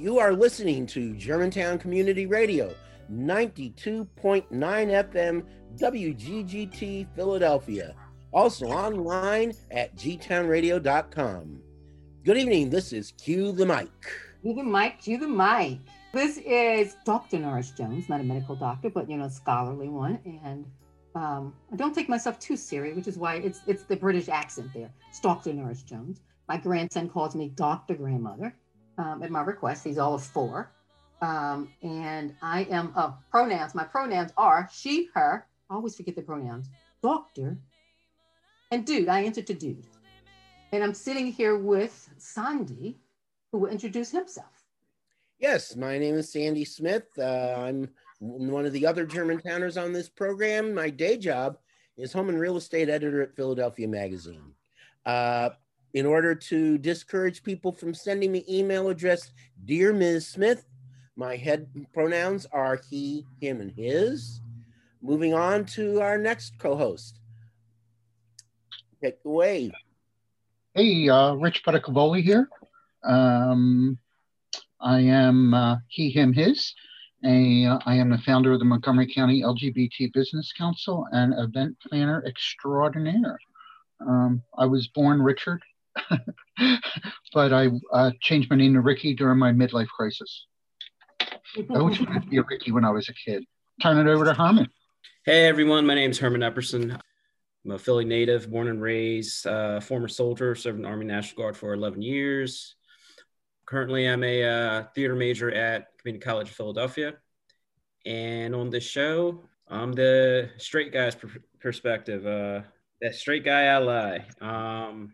You are listening to Germantown Community Radio, 92.9 FM WGGT Philadelphia. Also online at gtownradio.com. Good evening. This is Cue the Mic. Cue the mic, cue the mic. This is Dr. Norris Jones, not a medical doctor, but you know, a scholarly one. And um, I don't take myself too serious, which is why it's it's the British accent there. It's Dr. Norris Jones. My grandson calls me Dr. Grandmother um, at my request. He's all of four. Um, and I am uh, pronouns. My pronouns are she, her. I always forget the pronouns. Doctor and dude. I answer to dude. And I'm sitting here with Sandy, who will introduce himself. Yes, my name is Sandy Smith. Uh, I'm one of the other Germantowners on this program. My day job is home and real estate editor at Philadelphia Magazine. Uh, in order to discourage people from sending me email address, Dear Ms. Smith, my head pronouns are he, him, and his. Moving on to our next co host. Take away. Hey, uh, Rich Petticavoli here. Um, I am uh, he, him, his. Uh, I am the founder of the Montgomery County LGBT Business Council and event planner extraordinaire. Um, I was born Richard, but I uh, changed my name to Ricky during my midlife crisis. I wish I could be a Ricky when I was a kid. Turn it over to Herman. Hey everyone, my name is Herman Epperson. I'm a Philly native, born and raised, uh, former soldier, served in the Army National Guard for 11 years. Currently, I'm a uh, theater major at Community College of Philadelphia. And on this show, I'm the straight guy's pr- perspective. Uh, that straight guy ally. Um,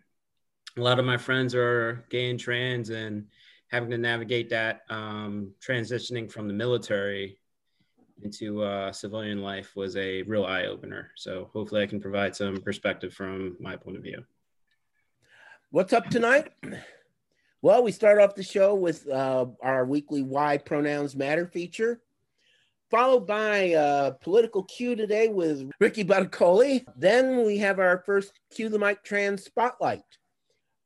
a lot of my friends are gay and trans, and having to navigate that um, transitioning from the military into uh, civilian life was a real eye opener. So hopefully, I can provide some perspective from my point of view. What's up tonight? Well, we start off the show with uh, our weekly Why Pronouns Matter feature, followed by a political cue today with Ricky Buttacoli. Then we have our first Cue the Mic Trans Spotlight.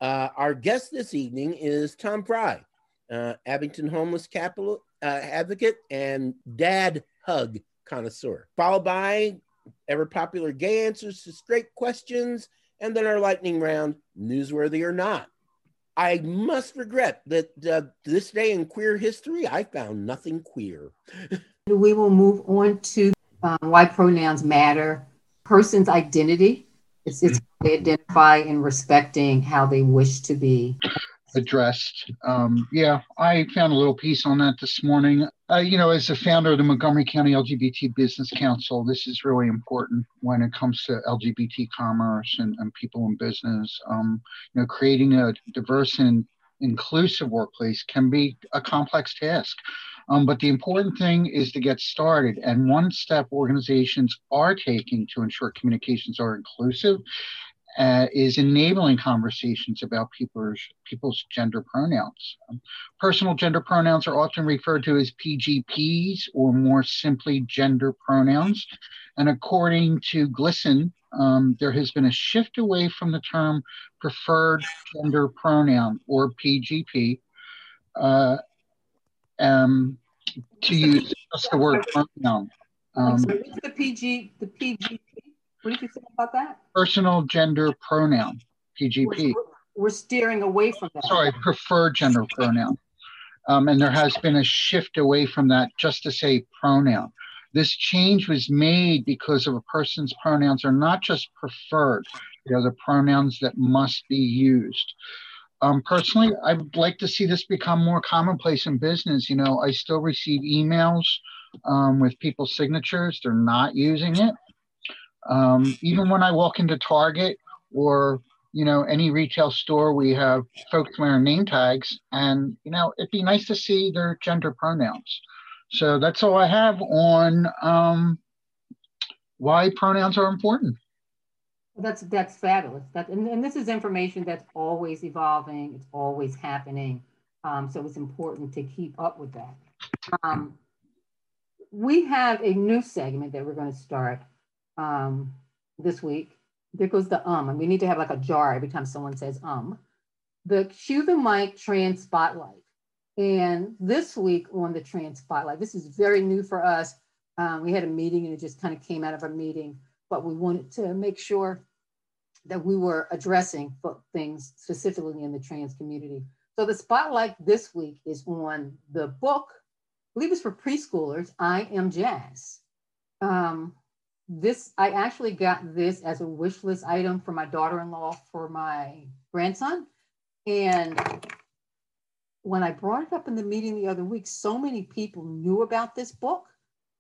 Uh, our guest this evening is Tom Fry, uh, Abington homeless capital uh, advocate and dad hug connoisseur, followed by ever popular gay answers to straight questions, and then our lightning round, newsworthy or not. I must regret that uh, this day in queer history, I found nothing queer. we will move on to um, why pronouns matter, person's identity. It's, it's they identify and respecting how they wish to be addressed. Um, yeah, I found a little piece on that this morning. Uh, you know, as the founder of the Montgomery County LGBT Business Council, this is really important when it comes to LGBT commerce and, and people in business. Um, you know, creating a diverse and inclusive workplace can be a complex task. Um, but the important thing is to get started. And one step organizations are taking to ensure communications are inclusive uh, is enabling conversations about people's people's gender pronouns. Um, personal gender pronouns are often referred to as PGPs or more simply gender pronouns. And according to GLSEN, um, there has been a shift away from the term preferred gender pronoun or PGP uh, um, to use just the word pronoun. Um, so what's the PG the PGP? What did you say about that? Personal gender pronoun, PGP. We're, we're steering away from that. Sorry, preferred gender pronoun. Um, and there has been a shift away from that just to say pronoun. This change was made because of a person's pronouns are not just preferred, they're the pronouns that must be used. Um, personally, I'd like to see this become more commonplace in business. You know, I still receive emails um, with people's signatures, they're not using it. Um, even when I walk into Target or you know any retail store, we have folks wearing name tags, and you know it'd be nice to see their gender pronouns. So that's all I have on um, why pronouns are important. That's that's fabulous. That and, and this is information that's always evolving. It's always happening. Um, so it's important to keep up with that. Um, we have a new segment that we're going to start um, this week. There goes the um, and we need to have like a jar every time someone says um. The cue the mic trans spotlight. And this week on the Trans Spotlight, this is very new for us. Um, we had a meeting and it just kind of came out of a meeting, but we wanted to make sure that we were addressing for things specifically in the trans community. So the spotlight this week is on the book, I believe it's for preschoolers, I Am Jazz. Um, this, I actually got this as a wish list item for my daughter-in-law for my grandson. And when I brought it up in the meeting the other week, so many people knew about this book.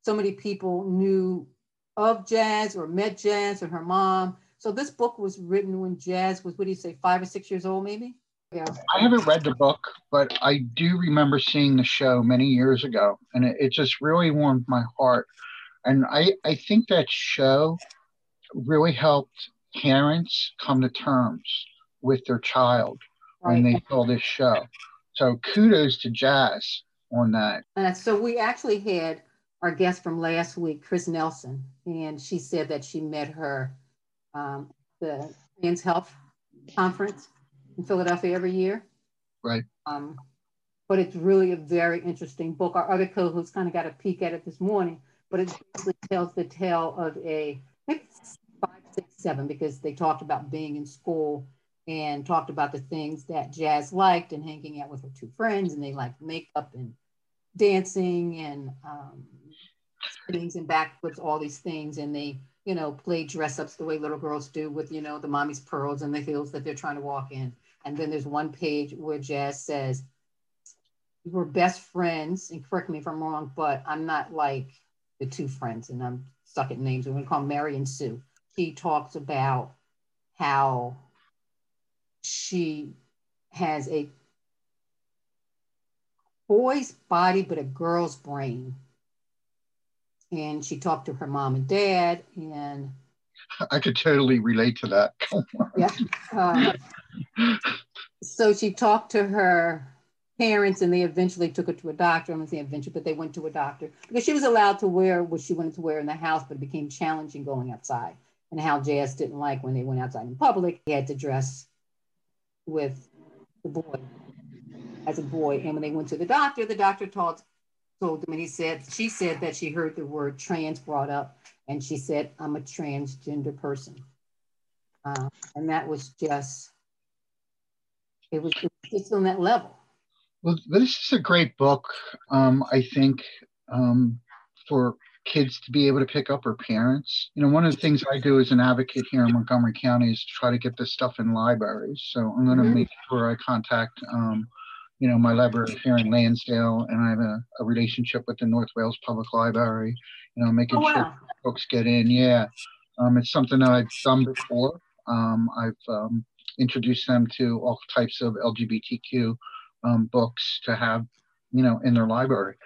So many people knew of jazz or met jazz or her mom. So this book was written when Jazz was, what do you say, five or six years old, maybe? Yeah. I haven't read the book, but I do remember seeing the show many years ago, and it, it just really warmed my heart. And I, I think that show really helped parents come to terms with their child right. when they saw this show. So kudos to Jazz on that. And so we actually had our guest from last week, Chris Nelson, and she said that she met her um, the Trans Health Conference in Philadelphia every year. Right. Um, but it's really a very interesting book. Our other co-hosts kind of got a peek at it this morning, but it basically tells the tale of a five, six, seven, because they talked about being in school and talked about the things that Jazz liked and hanging out with her two friends, and they liked makeup and dancing and um, spinnings and backflips, all these things, and they you know, play dress ups the way little girls do with, you know, the mommy's pearls and the heels that they're trying to walk in. And then there's one page where Jazz says, We're best friends, and correct me if I'm wrong, but I'm not like the two friends, and I'm stuck at names. We're gonna call Mary and Sue. He talks about how she has a boy's body, but a girl's brain and she talked to her mom and dad and i could totally relate to that. Yeah uh, so she talked to her parents and they eventually took her to a doctor. I'm going to say eventually but they went to a doctor. Because she was allowed to wear what she wanted to wear in the house but it became challenging going outside and how jazz didn't like when they went outside in public. He had to dress with the boy as a boy and when they went to the doctor the doctor told told him, and he said, she said that she heard the word trans brought up, and she said, I'm a transgender person. Uh, and that was just, it was, just on that level. Well, this is a great book, um, I think, um, for kids to be able to pick up or parents. You know, one of the things I do as an advocate here in Montgomery County is to try to get this stuff in libraries. So I'm going to mm-hmm. make sure I contact um, you know, my library here in Lansdale, and I have a, a relationship with the North Wales Public Library, you know, making oh, wow. sure books get in. Yeah. Um, it's something that I've done before. Um, I've um, introduced them to all types of LGBTQ um, books to have, you know, in their library.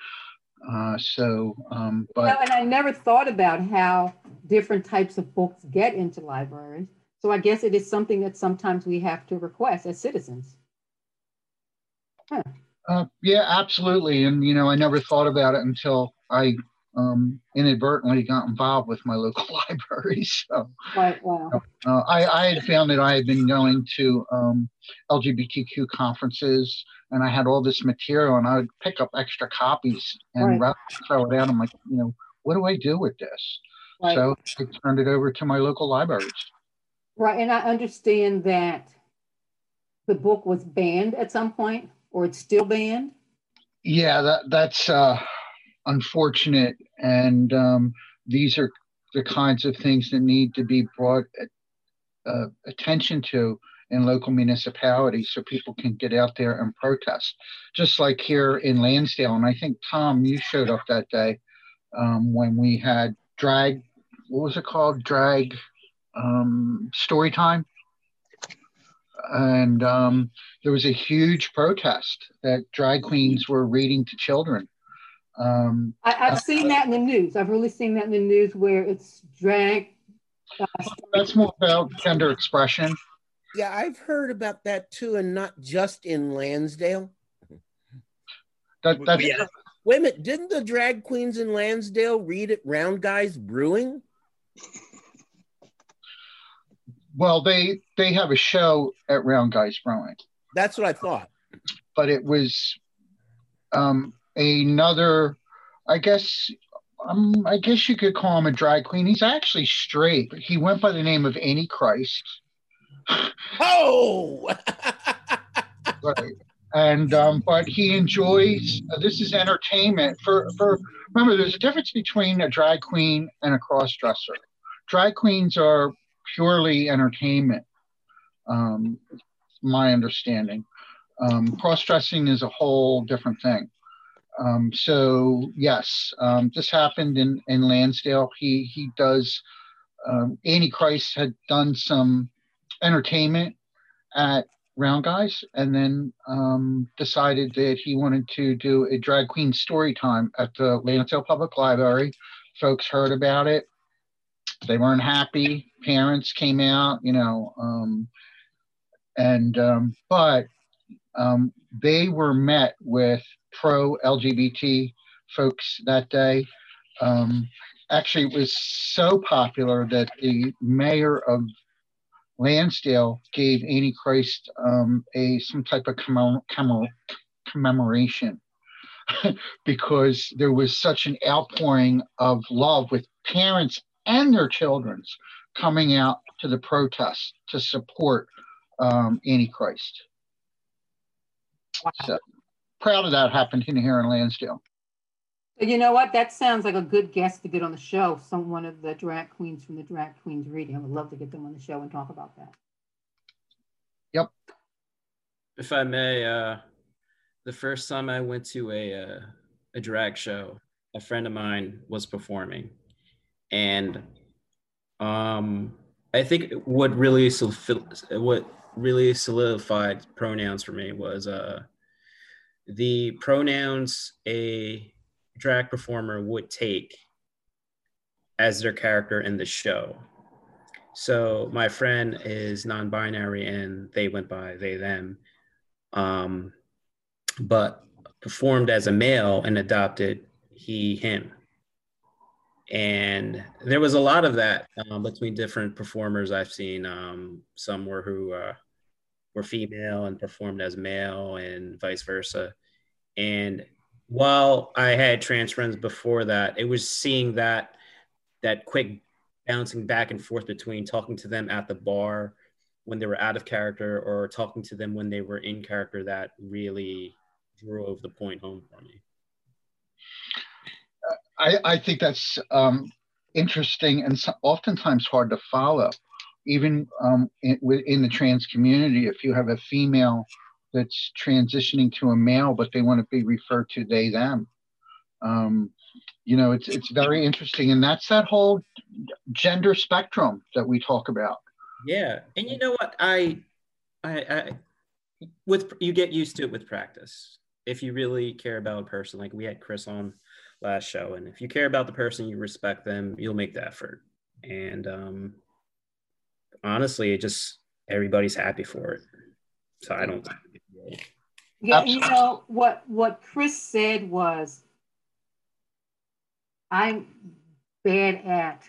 Uh, so, um, but. You know, and I never thought about how different types of books get into libraries. So I guess it is something that sometimes we have to request as citizens. Uh, yeah, absolutely. And, you know, I never thought about it until I um, inadvertently got involved with my local library. So, right, wow. Uh, I, I had found that I had been going to um, LGBTQ conferences and I had all this material and I would pick up extra copies and right. throw it out. I'm like, you know, what do I do with this? Right. So I turned it over to my local libraries. Right. And I understand that the book was banned at some point or it's still banned? Yeah, that that's uh, unfortunate, and um, these are the kinds of things that need to be brought uh, attention to in local municipalities so people can get out there and protest. Just like here in Lansdale, and I think Tom, you showed up that day um, when we had drag. What was it called? Drag um, story time and um, there was a huge protest that drag queens were reading to children. Um, I, have uh, seen that in the news. I've really seen that in the news where it's drag. Uh, that's more about gender expression. Yeah, I've heard about that too, and not just in Lansdale. That, that's, yeah. Wait a minute, didn't the drag queens in Lansdale read at Round Guys Brewing? Well, they they have a show at Round Guys Brewing. That's what I thought. But it was um, another, I guess, um, I guess you could call him a drag queen. He's actually straight. He went by the name of Antichrist. Oh, right. And um, but he enjoys. Uh, this is entertainment for for. Remember, there's a difference between a drag queen and a cross dresser. Drag queens are purely entertainment. Um, my understanding. Um, cross dressing is a whole different thing. Um, so yes, um, this happened in in Lansdale. He he does. Um, Antichrist had done some entertainment at Round Guys, and then um, decided that he wanted to do a drag queen story time at the Lansdale Public Library. Folks heard about it. They weren't happy. Parents came out, you know, um, and um, but um, they were met with pro LGBT folks that day. Um, actually, it was so popular that the mayor of Lansdale gave Antichrist um, a some type of commem- commem- commemoration because there was such an outpouring of love with parents and their children's coming out to the protests to support um, Antichrist. Wow. So proud of that happened in here in Lansdale. You know what? That sounds like a good guest to get on the show. Some one of the drag queens from the drag queens reading. I would love to get them on the show and talk about that. Yep. If I may, uh, the first time I went to a uh, a drag show, a friend of mine was performing, and um, I think what really what really solidified pronouns for me was uh, the pronouns a drag performer would take as their character in the show. So my friend is non-binary and they went by they them, um, but performed as a male and adopted he him. And there was a lot of that um, between different performers I've seen. Um, some were who uh, were female and performed as male, and vice versa. And while I had trans friends before that, it was seeing that that quick bouncing back and forth between talking to them at the bar when they were out of character or talking to them when they were in character that really drove the point home for me. I, I think that's um, interesting and so, oftentimes hard to follow. Even um, in, the trans community, if you have a female that's transitioning to a male, but they want to be referred to they them. Um, you know, it's it's very interesting, and that's that whole gender spectrum that we talk about. Yeah, and you know what, I, I, I, with you get used to it with practice. If you really care about a person, like we had Chris on last show, and if you care about the person, you respect them, you'll make the effort. And um, honestly, it just everybody's happy for it. So I don't. Yeah, you know what what Chris said was I'm bad at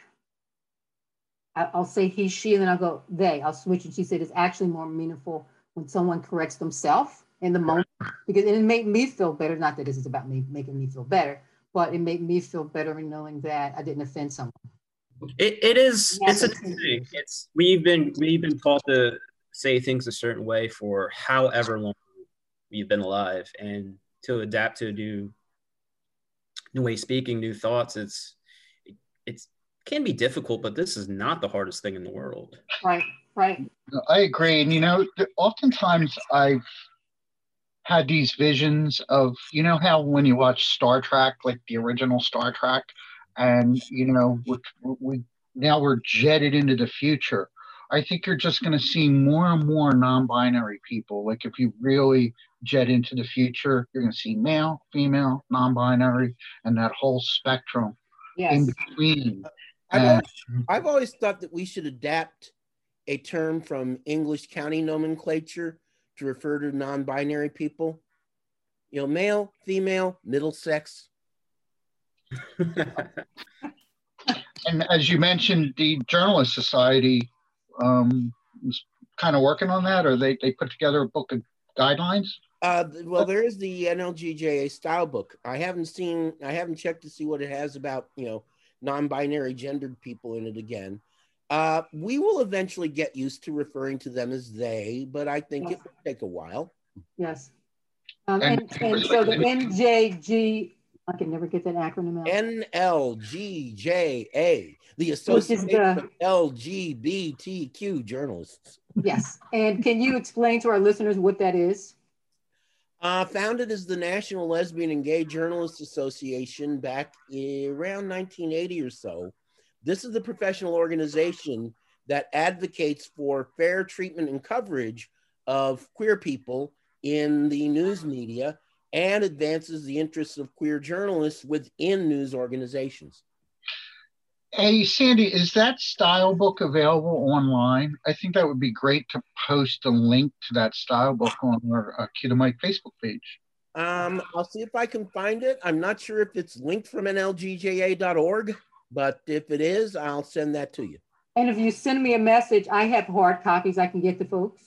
I'll say he, she, and then I'll go they. I'll switch, and she said it's actually more meaningful when someone corrects themselves in the moment because it made me feel better. Not that this is about me making me feel better, but it made me feel better in knowing that I didn't offend someone. It, it is. It's a thing. It's we've been we've been taught to say things a certain way for however long you've been alive and to adapt to a new new way of speaking new thoughts it's it's can be difficult but this is not the hardest thing in the world right right i agree and you know oftentimes i've had these visions of you know how when you watch star trek like the original star trek and you know we, we now we're jetted into the future I think you're just going to see more and more non-binary people. Like if you really jet into the future, you're going to see male, female, non-binary, and that whole spectrum yes. in between. I've, and, always, I've always thought that we should adapt a term from English county nomenclature to refer to non-binary people. You know, male, female, middle sex. and as you mentioned, the Journalist Society um, was kind of working on that, or they, they put together a book of guidelines? Uh, well, there is the NLGJA style book. I haven't seen, I haven't checked to see what it has about, you know, non-binary gendered people in it again. Uh, we will eventually get used to referring to them as they, but I think yes. it will take a while. Yes. Um, and, and, and so the NJG, I can never get that acronym out. NLGJA, the Association the, of LGBTQ Journalists. Yes. And can you explain to our listeners what that is? Uh, founded as the National Lesbian and Gay Journalists Association back around 1980 or so. This is the professional organization that advocates for fair treatment and coverage of queer people in the news media and advances the interests of queer journalists within news organizations. Hey, Sandy, is that style book available online? I think that would be great to post a link to that style book on our uh, Kid Mike Facebook page. Um, I'll see if I can find it. I'm not sure if it's linked from nlgja.org, but if it is, I'll send that to you. And if you send me a message, I have hard copies I can get to folks.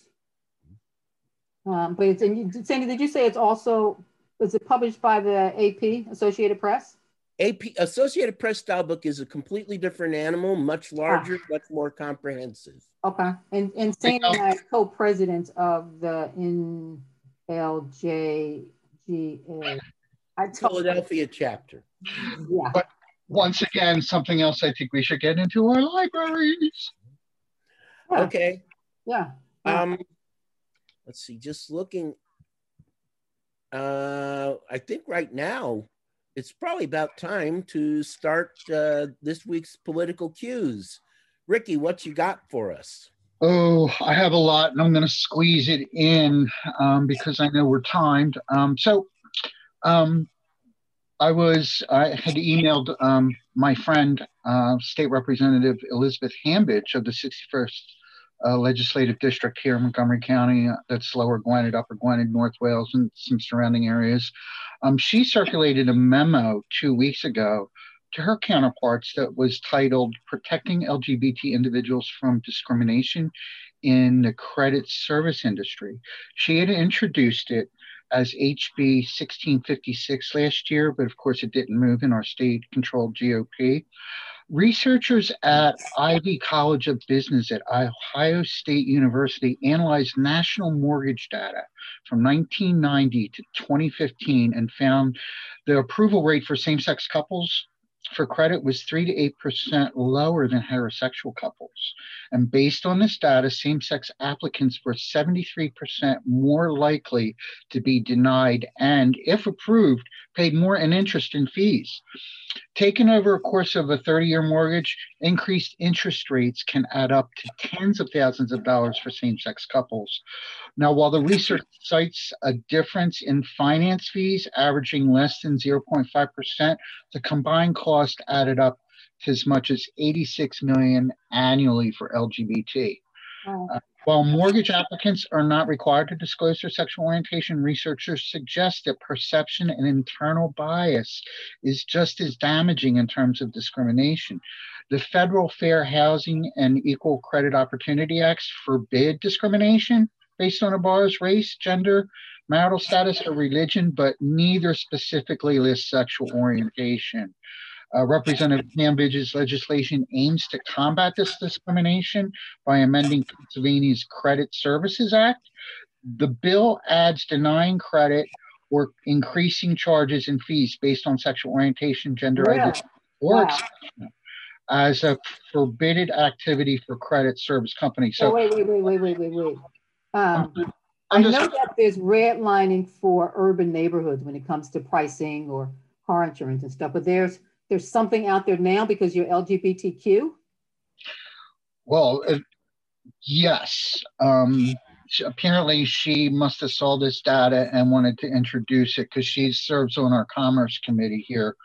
Um, but it's, and Sandy, did you say it's also, is it published by the AP, Associated Press? AP Associated Press style book is a completely different animal, much larger, ah. much more comprehensive. Okay, and and Sandy and I co-president of the NLJGA. I Philadelphia chapter. Yeah. But once again, something else I think we should get into our libraries. Yeah. Okay. Yeah. Um, let's see. Just looking. Uh, I think right now it's probably about time to start uh, this week's political cues. Ricky, what you got for us? Oh, I have a lot, and I'm going to squeeze it in um, because I know we're timed. Um, so, um, I was I had emailed um, my friend, uh, State Representative Elizabeth Hanbidge of the 61st uh, legislative district here in Montgomery County. Uh, that's Lower Gwynedd, Upper Gwynedd, North Wales, and some surrounding areas. Um, she circulated a memo two weeks ago to her counterparts that was titled Protecting LGBT Individuals from Discrimination in the Credit Service Industry. She had introduced it as HB 1656 last year, but of course it didn't move in our state controlled GOP. Researchers at Ivy College of Business at Iowa State University analyzed national mortgage data from 1990 to 2015 and found the approval rate for same sex couples for credit was 3 to 8% lower than heterosexual couples. And based on this data, same sex applicants were 73% more likely to be denied and, if approved, paid more in interest and fees. Taken over a course of a 30 year mortgage, increased interest rates can add up to tens of thousands of dollars for same sex couples. Now, while the research cites a difference in finance fees averaging less than 0.5%, the combined cost added up to as much as 86 million annually for LGBT. Oh. Uh, while mortgage applicants are not required to disclose their sexual orientation, researchers suggest that perception and internal bias is just as damaging in terms of discrimination. The Federal Fair Housing and Equal Credit Opportunity Acts forbid discrimination based on a borrower's race, gender, marital status, or religion, but neither specifically lists sexual orientation. Uh, Representative Hanbidge's legislation aims to combat this discrimination by amending Pennsylvania's Credit Services Act. The bill adds denying credit or increasing charges and fees based on sexual orientation, gender yeah. identity, or wow. as a forbidden activity for credit service companies. So oh, wait, wait, wait, wait, wait, wait, wait. Um, I know that there's redlining for urban neighborhoods when it comes to pricing or car insurance and stuff, but there's there's something out there now because you're LGBTQ? Well, uh, yes. Um, apparently, she must have saw this data and wanted to introduce it because she serves on our commerce committee here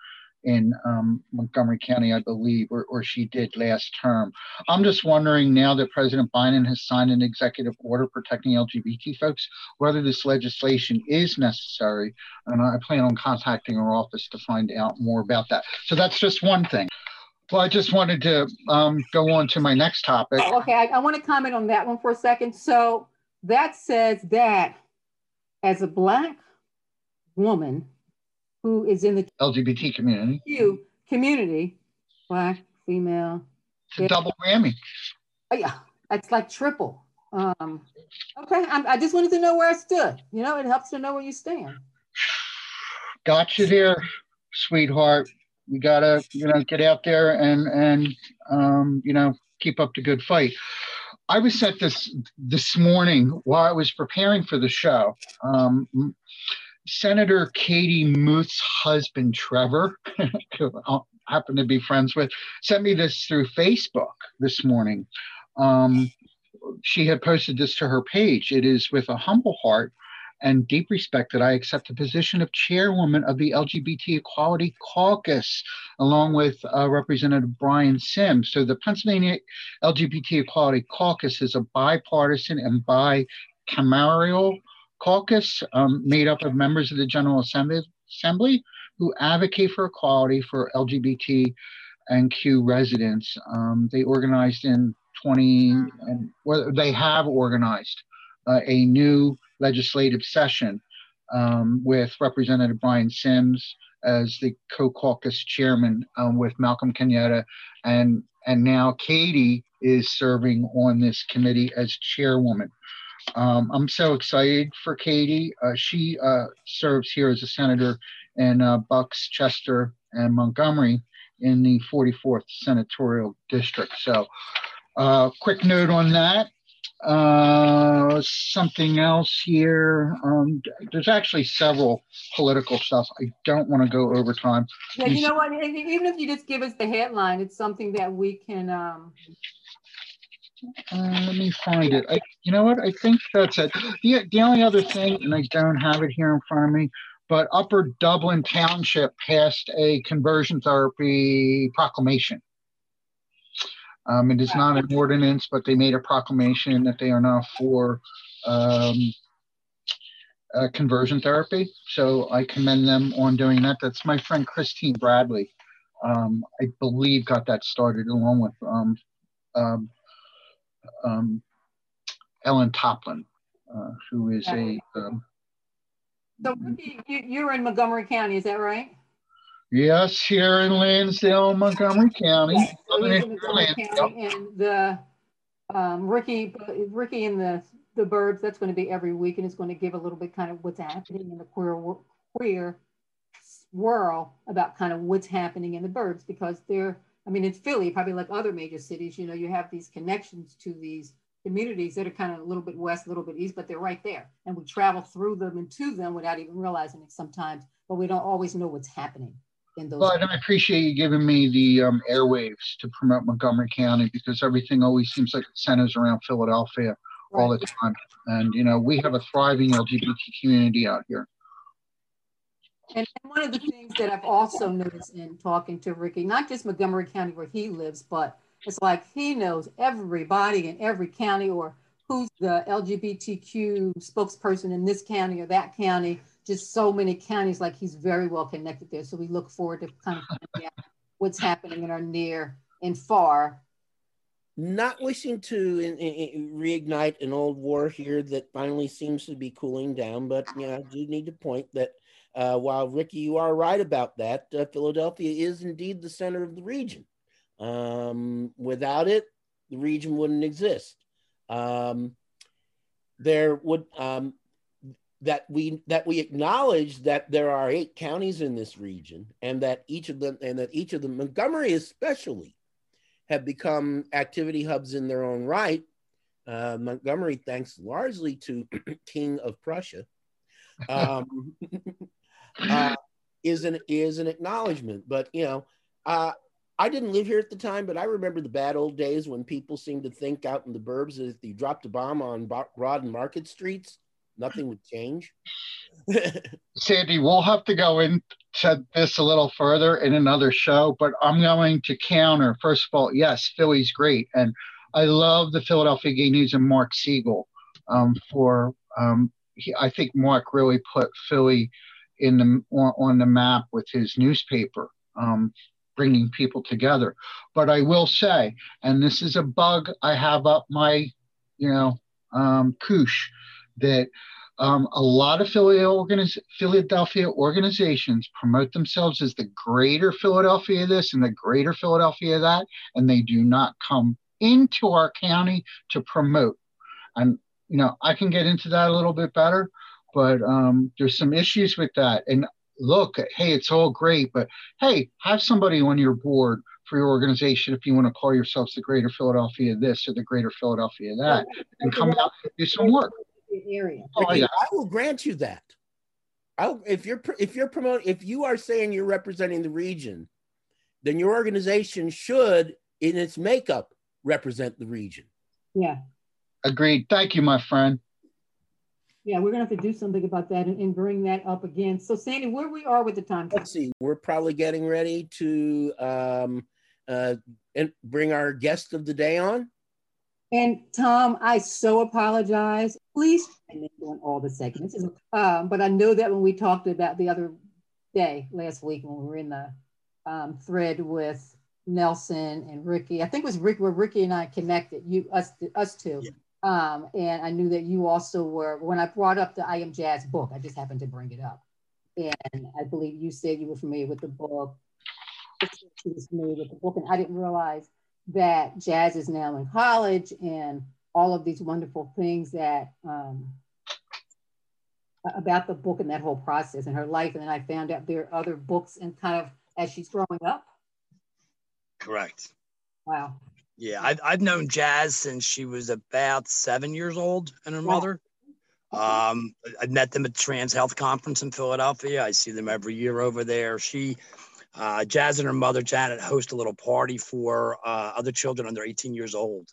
in um, Montgomery County, I believe, or, or she did last term. I'm just wondering now that President Biden has signed an executive order protecting LGBT folks, whether this legislation is necessary. And I plan on contacting her office to find out more about that. So that's just one thing. Well, I just wanted to um, go on to my next topic. Oh, okay, I, I want to comment on that one for a second. So that says that as a black woman who is in the LGBT community, You community, black, female. It's a double whammy. Oh, yeah, it's like triple. Um, okay, I'm, i just wanted to know where I stood. You know, it helps to know where you stand. Got you there, sweetheart. We gotta, you know, get out there and and um, you know keep up the good fight. I was set this this morning while I was preparing for the show. Um, Senator Katie Muth's husband, Trevor, who I happen to be friends with, sent me this through Facebook this morning. Um, she had posted this to her page. It is with a humble heart and deep respect that I accept the position of chairwoman of the LGBT Equality Caucus, along with uh, Representative Brian Sims. So the Pennsylvania LGBT Equality Caucus is a bipartisan and bicameral caucus um, made up of members of the General Assembly, Assembly who advocate for equality for LGBT and Q residents. Um, they organized in 20, and well, they have organized uh, a new legislative session um, with Representative Brian Sims as the co-caucus chairman um, with Malcolm Kenyatta, and and now Katie is serving on this committee as chairwoman. Um, I'm so excited for Katie. Uh, she uh, serves here as a senator in uh, Bucks, Chester, and Montgomery in the 44th senatorial district. So, uh, quick note on that. Uh, something else here. Um, there's actually several political stuff. I don't want to go over time. Yeah, you know what? Even if you just give us the headline, it's something that we can. Um... Uh, let me find it. I, you know what? I think that's it. The, the only other thing, and I don't have it here in front of me, but Upper Dublin Township passed a conversion therapy proclamation. Um, it is not an ordinance, but they made a proclamation that they are now for um, uh, conversion therapy. So I commend them on doing that. That's my friend Christine Bradley. Um, I believe got that started along with um, um, um, Ellen Toplin, uh, who is a. so Ricky, you, are in Montgomery County, is that right? Yes, here in Lansdale, Montgomery County. Yes, Montgomery County and the um, Ricky, Ricky in the the Burbs. That's going to be every week, and it's going to give a little bit kind of what's happening in the queer queer world about kind of what's happening in the Burbs because they're. I mean, in Philly, probably like other major cities, you know, you have these connections to these communities that are kind of a little bit west, a little bit east, but they're right there, and we travel through them and to them without even realizing it sometimes. But we don't always know what's happening in those. But I appreciate you giving me the um, airwaves to promote Montgomery County because everything always seems like it centers around Philadelphia right. all the time. And, you know, we have a thriving LGBT community out here. And one of the things that I've also noticed in talking to Ricky, not just Montgomery County where he lives, but it's like he knows everybody in every county or who's the LGBTQ spokesperson in this county or that county just so many counties, like he's very well connected there. So we look forward to kind of what's happening in our near and far. Not wishing to in, in, reignite an old war here that finally seems to be cooling down, but know, I do need to point that uh, while Ricky, you are right about that, uh, Philadelphia is indeed the center of the region. Um, without it, the region wouldn't exist. Um, there would um, that we that we acknowledge that there are eight counties in this region and that each of them and that each of them montgomery especially have become activity hubs in their own right uh, montgomery thanks largely to king of prussia um, uh, is an is an acknowledgement but you know uh, I didn't live here at the time, but I remember the bad old days when people seemed to think out in the burbs that if you dropped a bomb on Broad and Market streets, nothing would change. Sandy, we'll have to go into this a little further in another show, but I'm going to counter. First of all, yes, Philly's great. And I love the Philadelphia Gay News and Mark Segal um, for, um, he, I think Mark really put Philly in the on, the map with his newspaper, um, bringing people together. But I will say, and this is a bug I have up my, you know, um, that Um, a lot of Philadelphia organizations promote themselves as the greater Philadelphia this and the greater Philadelphia that, and they do not come into our county to promote. And, you know, I can get into that a little bit better, but um, there's some issues with that. And look, hey, it's all great, but hey, have somebody on your board for your organization if you want to call yourselves the Greater Philadelphia this or the Greater Philadelphia that, and come out and do some work. Area. Oh, yeah. I will grant you that. I, if you're if you're promoting if you are saying you're representing the region, then your organization should, in its makeup, represent the region. Yeah. Agreed. Thank you, my friend. Yeah, we're gonna have to do something about that and, and, bring that up again. So Sandy, where we are with the time? Let's see. We're probably getting ready to um, uh, and bring our guest of the day on. And Tom, I so apologize. Please doing all the segments. Um, but I know that when we talked about the other day last week when we were in the um, thread with Nelson and Ricky, I think it was Rick where Ricky and I connected. You us us two. Yeah. Um, and I knew that you also were, when I brought up the I Am Jazz book, I just happened to bring it up. And I believe you said you were familiar with the book. She was familiar with the book. And I didn't realize that Jazz is now in college and all of these wonderful things that um, about the book and that whole process and her life. And then I found out there are other books and kind of as she's growing up. Correct. Wow. Yeah, I've, I've known Jazz since she was about seven years old and her mother. Um, I met them at Trans Health Conference in Philadelphia. I see them every year over there. She, uh, Jazz and her mother, Jeanette, host a little party for uh, other children under 18 years old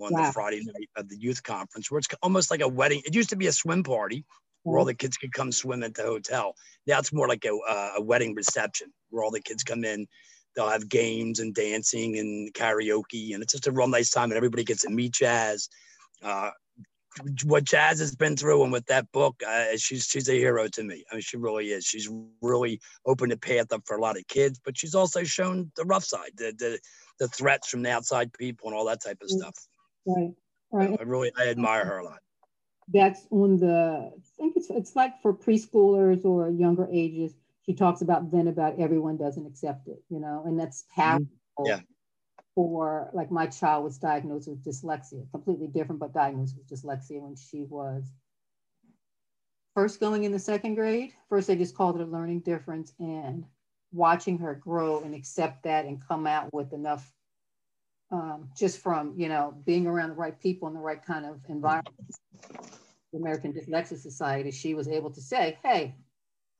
on wow. the Friday night of the youth conference, where it's almost like a wedding. It used to be a swim party where all the kids could come swim at the hotel. Now it's more like a, uh, a wedding reception where all the kids come in they'll have games and dancing and karaoke, and it's just a real nice time. And everybody gets to meet Jazz. Uh, what Jazz has been through, and with that book, uh, she's she's a hero to me. I mean, she really is. She's really opened the path up for a lot of kids, but she's also shown the rough side, the the, the threats from the outside people, and all that type of stuff. Right, right. I really I admire her a lot. That's on the. I think it's it's like for preschoolers or younger ages she talks about then about everyone doesn't accept it, you know, and that's mm-hmm. powerful. Yeah. For like my child was diagnosed with dyslexia, completely different, but diagnosed with dyslexia when she was first going in the second grade. First, they just called it a learning difference, and watching her grow and accept that and come out with enough um, just from you know being around the right people in the right kind of environment the american dyslexia society she was able to say hey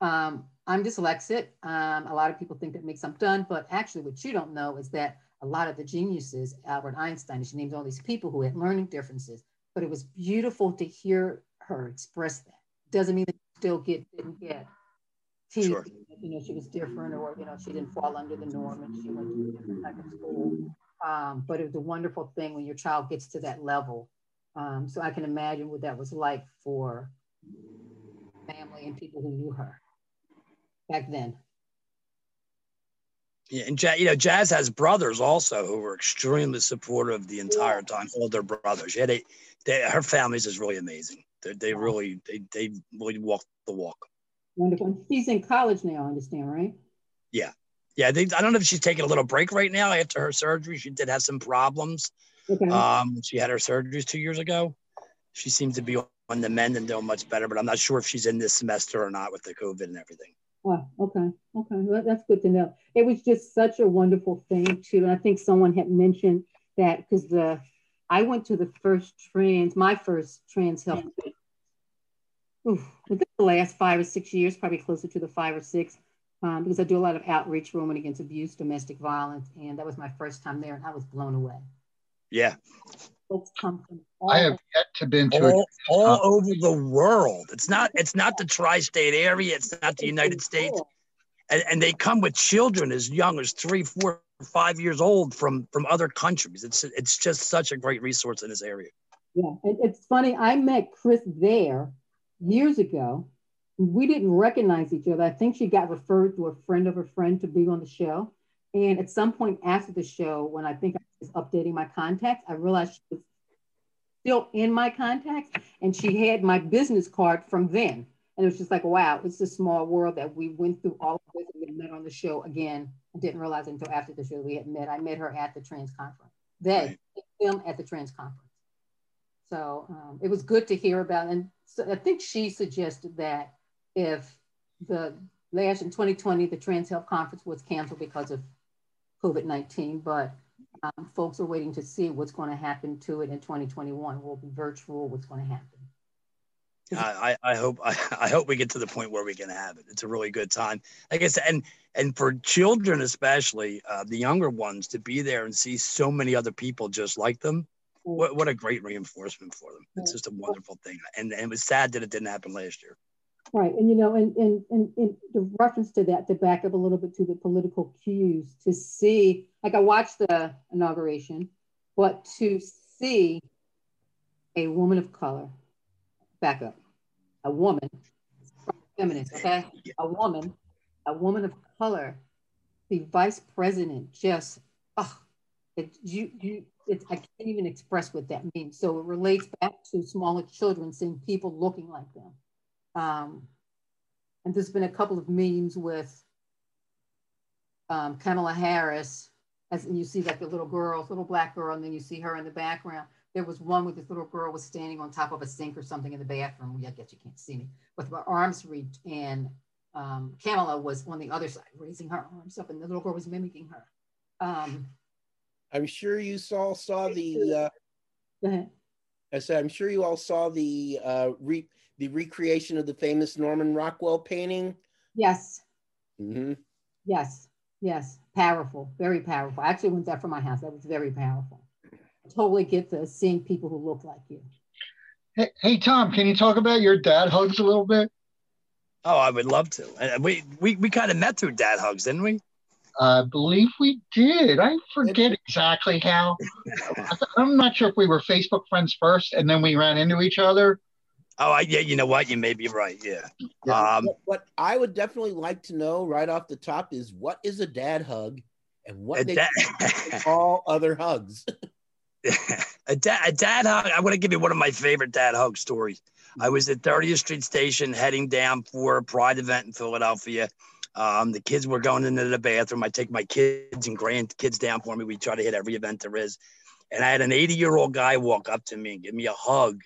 um, I'm dyslexic. Um, a lot of people think that makes I'm done, but actually, what you don't know is that a lot of the geniuses, Albert Einstein, she named all these people who had learning differences, but it was beautiful to hear her express that. Doesn't mean that you still get didn't get teased. Sure. You know, she was different, or you know, she didn't fall under the norm, and she went to a different type of school. Um, but it was a wonderful thing when your child gets to that level. Um, so I can imagine what that was like for family and people who knew her back then. Yeah, and Jazz, you know, Jazz has brothers also who were extremely supportive the entire time. Older brothers. Yeah, they, they her family's is really amazing. They, they really, they, they really walk the walk. Wonderful. She's in college now, I understand, right? Yeah, yeah. They, I don't know if she's taking a little break right now after her surgery. She did have some problems. Okay. Um, she had her surgeries two years ago. She seems to be on the mend and doing much better, but I'm not sure if she's in this semester or not with the COVID and everything. Oh, okay. Okay. Well, that's good to know. It was just such a wonderful thing too. And I think someone had mentioned that because the I went to the first trans, my first trans health oof, within the last five or six years, probably closer to the five or six, um, because I do a lot of outreach for women against abuse, domestic violence, and that was my first time there, and I was blown away. Yeah, folks come from all I have yet to been to all, all over the world. It's not it's not the tri-state area. It's not the United States, and, and they come with children as young as three, four, five years old from from other countries. It's it's just such a great resource in this area. Yeah, it's funny. I met Chris there years ago. We didn't recognize each other. I think she got referred to a friend of a friend to be on the show. And at some point after the show, when I think I was updating my contacts, I realized she was still in my contacts, and she had my business card from then. And it was just like, wow, it's a small world that we went through all of this and we met on the show again. I didn't realize until after the show we had met. I met her at the trans conference. They right. film at the trans conference. So um, it was good to hear about. And so I think she suggested that if the last in 2020, the Trans Health Conference was canceled because of COVID 19, but um, folks are waiting to see what's going to happen to it in 2021. Will be virtual? What's going to happen? I, I hope I, I hope we get to the point where we can have it. It's a really good time. Like I said, and and for children especially, uh, the younger ones, to be there and see so many other people just like them, what, what a great reinforcement for them. It's just a wonderful thing. And, and it was sad that it didn't happen last year. Right. And, you know, and, and, and, the reference to that, to back up a little bit to the political cues, to see, like I watched the inauguration, but to see a woman of color, back up, a woman, feminist, okay? A woman, a woman of color, the vice president just, oh, it, you, you, it's, I can't even express what that means. So it relates back to smaller children seeing people looking like them. Um, and there's been a couple of memes with um, Kamala Harris, as and you see like the little girl, little black girl, and then you see her in the background. There was one where this little girl was standing on top of a sink or something in the bathroom. I guess you can't see me, with her arms reached, and um, Kamala was on the other side, raising her arms up, and the little girl was mimicking her. Um, I'm sure you saw saw the. Uh, I said, I'm sure you all saw the uh, re, the recreation of the famous Norman Rockwell painting. Yes. Mm-hmm. Yes. Yes. Powerful. Very powerful. I actually went there from my house. That was very powerful. I totally get the seeing people who look like you. Hey, hey, Tom, can you talk about your dad hugs a little bit? Oh, I would love to. And We we we kind of met through dad hugs, didn't we? I believe we did. I forget exactly how. I'm not sure if we were Facebook friends first and then we ran into each other. Oh, I, yeah. You know what? You may be right. Yeah. yeah um, what, I would definitely like to know right off the top is what is a dad hug, and what they dad- all other hugs. a, dad, a dad hug. I want to give you one of my favorite dad hug stories. I was at 30th Street Station heading down for a Pride event in Philadelphia. Um, the kids were going into the bathroom. I take my kids and grandkids down for me. We try to hit every event there is. And I had an 80 year old guy walk up to me and give me a hug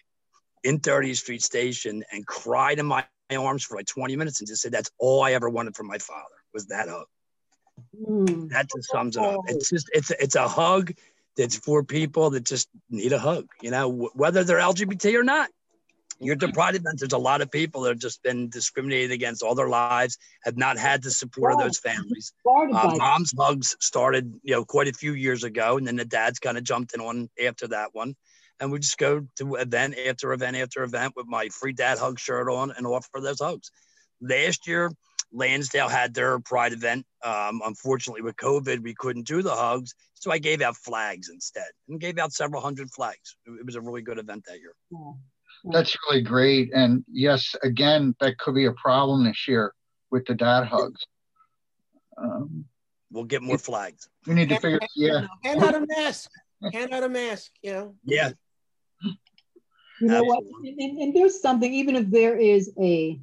in 30th Street Station and cried in my arms for like 20 minutes and just said, That's all I ever wanted from my father was that hug. Mm. That just sums it up. It's just, it's, it's a hug that's for people that just need a hug, you know, whether they're LGBT or not. You're deprived event. There's a lot of people that have just been discriminated against all their lives, have not had the support of those families. Uh, mom's hugs started, you know, quite a few years ago, and then the dads kind of jumped in on after that one. And we just go to event after event after event with my free dad hug shirt on and offer those hugs. Last year, Lansdale had their pride event. Um, unfortunately, with COVID, we couldn't do the hugs. So I gave out flags instead and gave out several hundred flags. It was a really good event that year. That's really great. And yes, again, that could be a problem this year with the dad hugs. Um, we'll get more flags. We need to figure. Yeah. Hand out a mask. Hand out a mask. You know. Yeah. You know what? And, and, there's something, even if there is a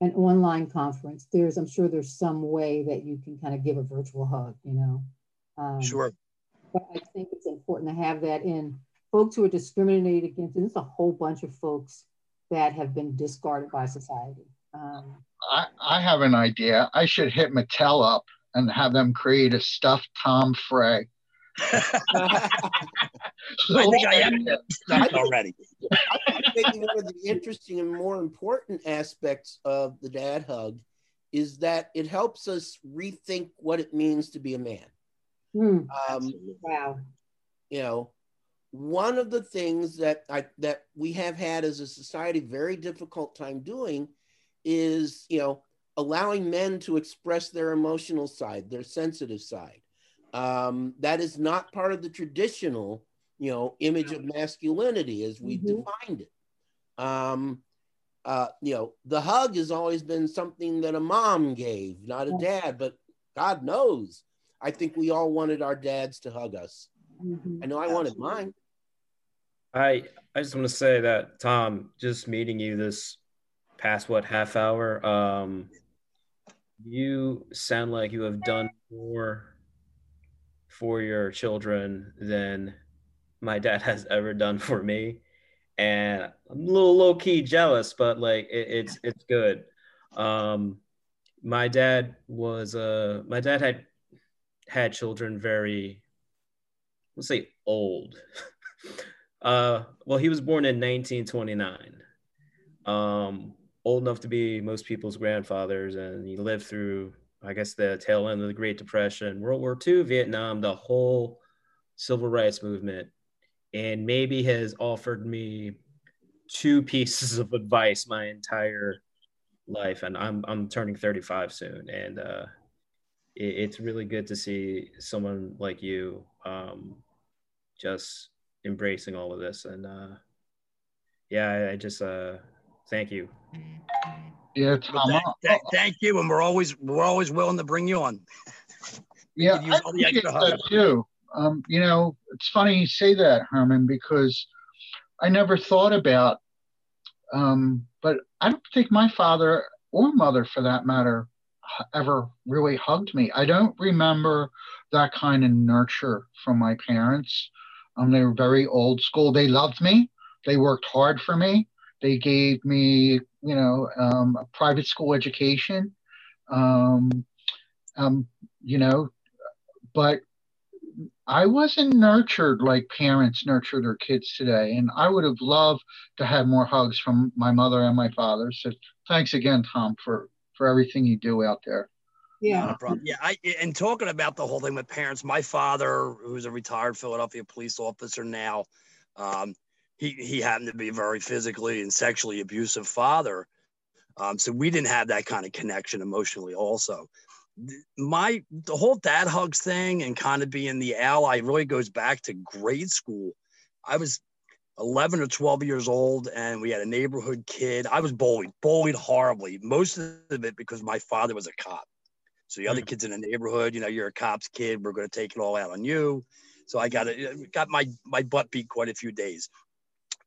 an online conference, there's I'm sure there's some way that you can kind of give a virtual hug. You know. Um, sure. But I think it's important to have that in folks who are discriminated against, and there's a whole bunch of folks that have been discarded by society. Um, I, I have an idea. I should hit Mattel up and have them create a stuffed Tom Frey. I think I am already. I think one of the interesting and more important aspects of the dad hug is that it helps us rethink what it means to be a man. Mm, um, wow. You know, one of the things that I that we have had as a society very difficult time doing is you know allowing men to express their emotional side their sensitive side um, that is not part of the traditional you know image of masculinity as we mm-hmm. defined it. Um, uh, you know the hug has always been something that a mom gave not a dad but god knows. I think we all wanted our dads to hug us. Mm-hmm. i know i wanted mine. I I just want to say that Tom, just meeting you this past what half hour, um, you sound like you have done more for your children than my dad has ever done for me, and I'm a little low key jealous, but like it, it's it's good. Um, my dad was uh my dad had had children very let's say old. uh, well, he was born in 1929. Um, old enough to be most people's grandfathers, and he lived through, I guess, the tail end of the Great Depression, World War II, Vietnam, the whole civil rights movement, and maybe has offered me two pieces of advice my entire life. And I'm I'm turning 35 soon, and uh, it, it's really good to see someone like you um, just embracing all of this. And uh, yeah, I, I just uh, thank you. Yeah, Tom. Thank, you, and we're always we're always willing to bring you on. Yeah, you I appreciate extra that too. Um, you know, it's funny you say that, Herman, because I never thought about. Um, but I don't think my father or mother, for that matter, ever really hugged me. I don't remember that kind of nurture from my parents. Um, they were very old school. They loved me. They worked hard for me. They gave me, you know, um, a private school education. Um, um, you know, but I wasn't nurtured like parents nurture their kids today. And I would have loved to have more hugs from my mother and my father. So thanks again, Tom, for, for everything you do out there. Yeah. Not a problem. Yeah, I and talking about the whole thing with parents, my father, who's a retired Philadelphia police officer now, um, he he happened to be a very physically and sexually abusive father. Um, so we didn't have that kind of connection emotionally. Also, my the whole dad hugs thing and kind of being the ally really goes back to grade school. I was 11 or 12 years old and we had a neighborhood kid. I was bullied, bullied horribly. Most of it because my father was a cop. So the other kids in the neighborhood, you know, you're a cop's kid. We're going to take it all out on you. So I got it, got my my butt beat quite a few days.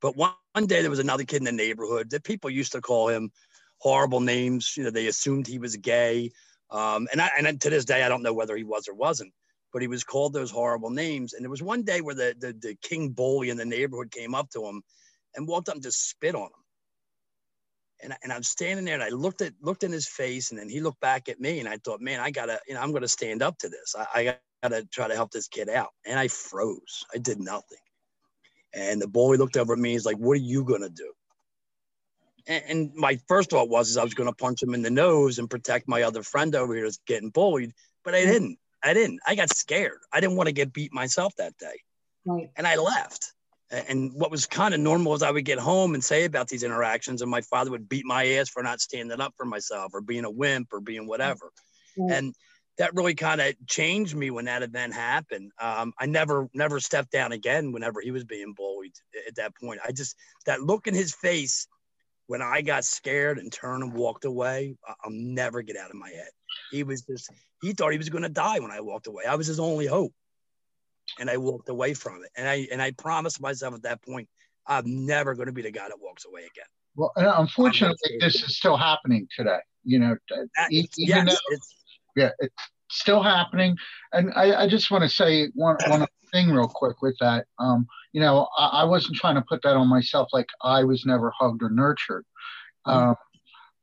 But one, one day there was another kid in the neighborhood that people used to call him horrible names. You know, they assumed he was gay. Um, and I and to this day I don't know whether he was or wasn't, but he was called those horrible names. And there was one day where the the, the king bully in the neighborhood came up to him and walked up and just spit on him and, and I'm standing there and I looked at looked in his face and then he looked back at me and I thought, man, I gotta, you know, I'm gonna stand up to this. I, I gotta try to help this kid out. And I froze. I did nothing. And the boy looked over at me. He's like, "What are you gonna do?" And, and my first thought was, is I was gonna punch him in the nose and protect my other friend over here that's getting bullied, but I didn't. I didn't. I got scared. I didn't want to get beat myself that day, Right. and I left. And what was kind of normal is I would get home and say about these interactions, and my father would beat my ass for not standing up for myself or being a wimp or being whatever. Right. And that really kind of changed me when that event happened. Um, I never, never stepped down again whenever he was being bullied at that point. I just, that look in his face when I got scared and turned and walked away, I'll never get out of my head. He was just, he thought he was going to die when I walked away. I was his only hope and I walked away from it. And I and I promised myself at that point, I'm never going to be the guy that walks away again. Well, unfortunately, this is still happening today. You know, even yes, though it's yeah, it's still happening. And I, I just want to say one one thing real quick with that. Um, you know, I, I wasn't trying to put that on myself like I was never hugged or nurtured. Um,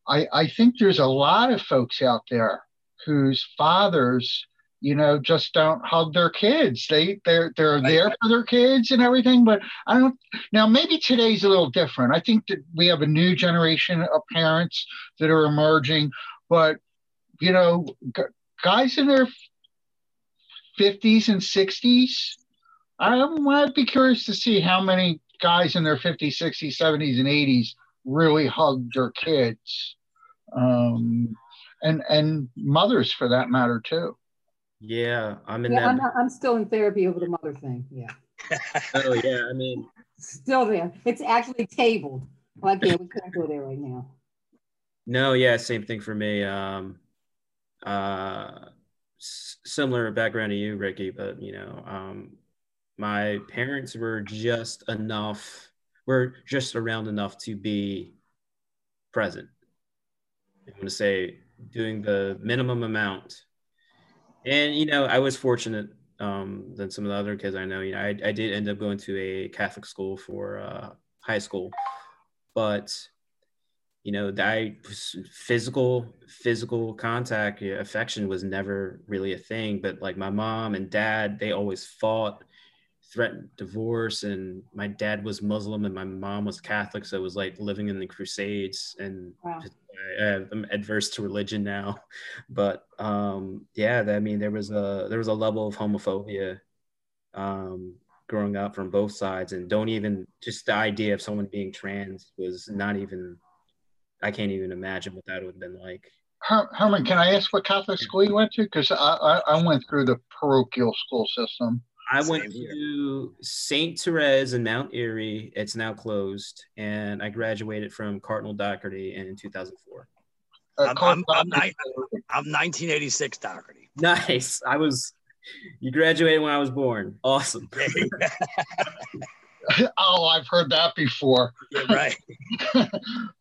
I I think there's a lot of folks out there whose fathers, you know, just don't hug their kids. They they're they're there for their kids and everything, but I don't now maybe today's a little different. I think that we have a new generation of parents that are emerging, but you know, g- guys in their 50s and 60s, I might be curious to see how many guys in their 50s, 60s, 70s, and 80s really hugged their kids. Um, and and mothers for that matter too. Yeah, I'm in Yeah, I'm, not- I'm still in therapy over the mother thing. Yeah. Oh yeah, I mean, Still there. It's actually tabled. Like, yeah, we couldn't go there right now. no, yeah, same thing for me. Um, uh, similar background to you, Ricky, but you know, um, my parents were just enough, were just around enough to be present. I'm going to say doing the minimum amount. And, you know, I was fortunate um, than some of the other kids I know. You know, I, I did end up going to a Catholic school for uh, high school, but you know, I physical physical contact, affection was never really a thing. But like my mom and dad, they always fought, threatened divorce, and my dad was Muslim and my mom was Catholic, so it was like living in the Crusades. And wow. I'm adverse to religion now, but um, yeah, I mean, there was a there was a level of homophobia um, growing up from both sides, and don't even just the idea of someone being trans was not even I can't even imagine what that would have been like. Herman, can I ask what Catholic school you went to? Because I, I, I, went through the parochial school system. I Same went here. to St. Therese in Mount Airy. It's now closed. And I graduated from Cardinal Dougherty in 2004. Uh, I'm, I'm, I'm, I'm 1986 Dougherty. Nice. I was, you graduated when I was born. Awesome. oh, I've heard that before. Yeah, right.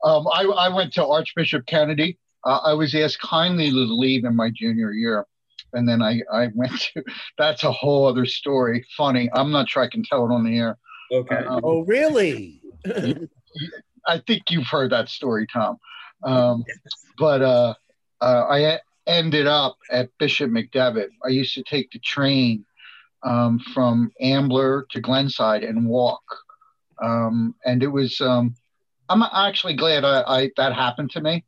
um, I, I went to Archbishop Kennedy. Uh, I was asked kindly to leave in my junior year. And then I, I went to, that's a whole other story. Funny. I'm not sure I can tell it on the air. Okay. Um, oh, really? I think you've heard that story, Tom. Um, but uh, uh, I ended up at Bishop McDevitt. I used to take the train um, from Ambler to Glenside and walk. Um, and it was, um, I'm actually glad I, I, that happened to me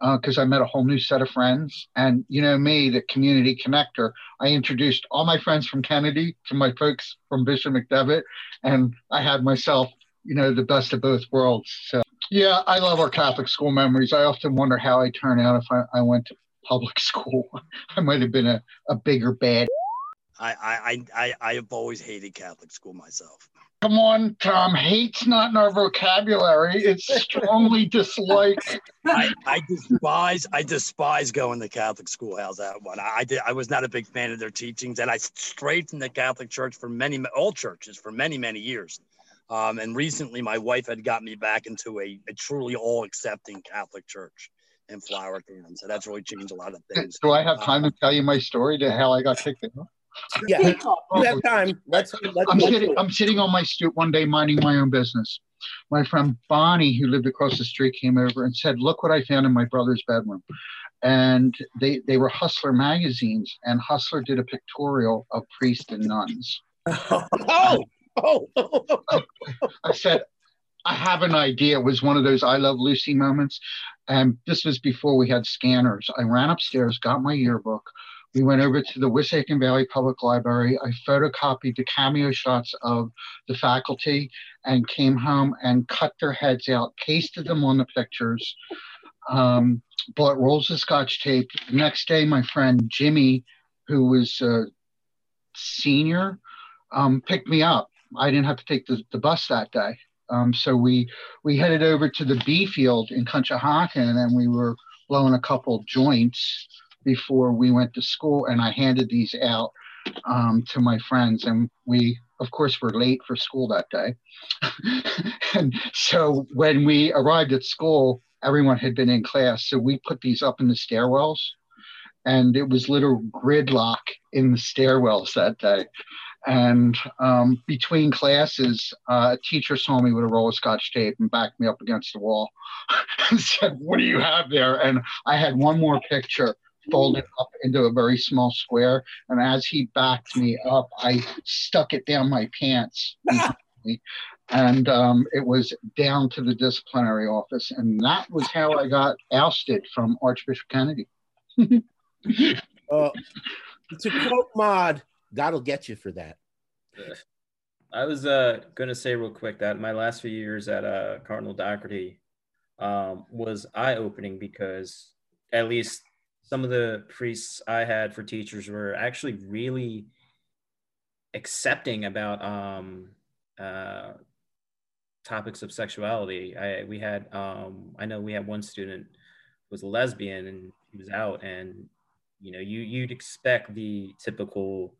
because uh, I met a whole new set of friends. And you know me, the community connector, I introduced all my friends from Kennedy to my folks from Bishop McDevitt, and I had myself, you know, the best of both worlds. So yeah, I love our Catholic school memories. I often wonder how I turn out if I, I went to public school. I might have been a, a bigger bad I, I, I, I have always hated Catholic school myself. Come on, Tom. Hate's not in our vocabulary. It's strongly dislike. I, I despise I despise going to Catholic schoolhouse. That one. I, I did I was not a big fan of their teachings, and I strayed from the Catholic Church for many all churches for many many years. Um, and recently, my wife had got me back into a, a truly all accepting Catholic church in Flourtown. So that's really changed a lot of things. Do I have time um, to tell you my story to how I got kicked out? Yeah, you have time. Let's. let's I'm sitting. I'm sitting on my stoop one day, minding my own business. My friend Bonnie, who lived across the street, came over and said, "Look what I found in my brother's bedroom." And they they were Hustler magazines, and Hustler did a pictorial of priests and nuns. oh, oh. I, I said, I have an idea. It was one of those I Love Lucy moments. And this was before we had scanners. I ran upstairs, got my yearbook, we went over to the Wissahickon Valley Public Library. I photocopied the cameo shots of the faculty and came home and cut their heads out, pasted them on the pictures, um, bought rolls of scotch tape. The next day, my friend Jimmy, who was a senior, um, picked me up. I didn't have to take the, the bus that day. Um, so we we headed over to the B field in Conshohocken and we were blowing a couple joints before we went to school, and I handed these out um, to my friends, and we, of course, were late for school that day. and so when we arrived at school, everyone had been in class, so we put these up in the stairwells, and it was little gridlock in the stairwells that day. And um, between classes, uh, a teacher saw me with a roll of scotch tape and backed me up against the wall and said, What do you have there? And I had one more picture folded up into a very small square. And as he backed me up, I stuck it down my pants. and um, it was down to the disciplinary office. And that was how I got ousted from Archbishop Kennedy. uh, to quote Maude, God'll get you for that. I was uh, going to say real quick that my last few years at uh, Cardinal Dougherty um, was eye opening because at least some of the priests I had for teachers were actually really accepting about um, uh, topics of sexuality. I we had um, I know we had one student who was a lesbian and he was out and you know you you'd expect the typical